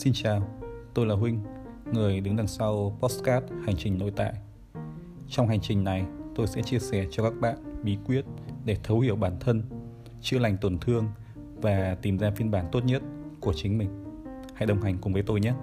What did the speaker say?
Xin chào, tôi là Huynh, người đứng đằng sau postcard Hành trình nội tại. Trong hành trình này, tôi sẽ chia sẻ cho các bạn bí quyết để thấu hiểu bản thân, chữa lành tổn thương và tìm ra phiên bản tốt nhất của chính mình. Hãy đồng hành cùng với tôi nhé!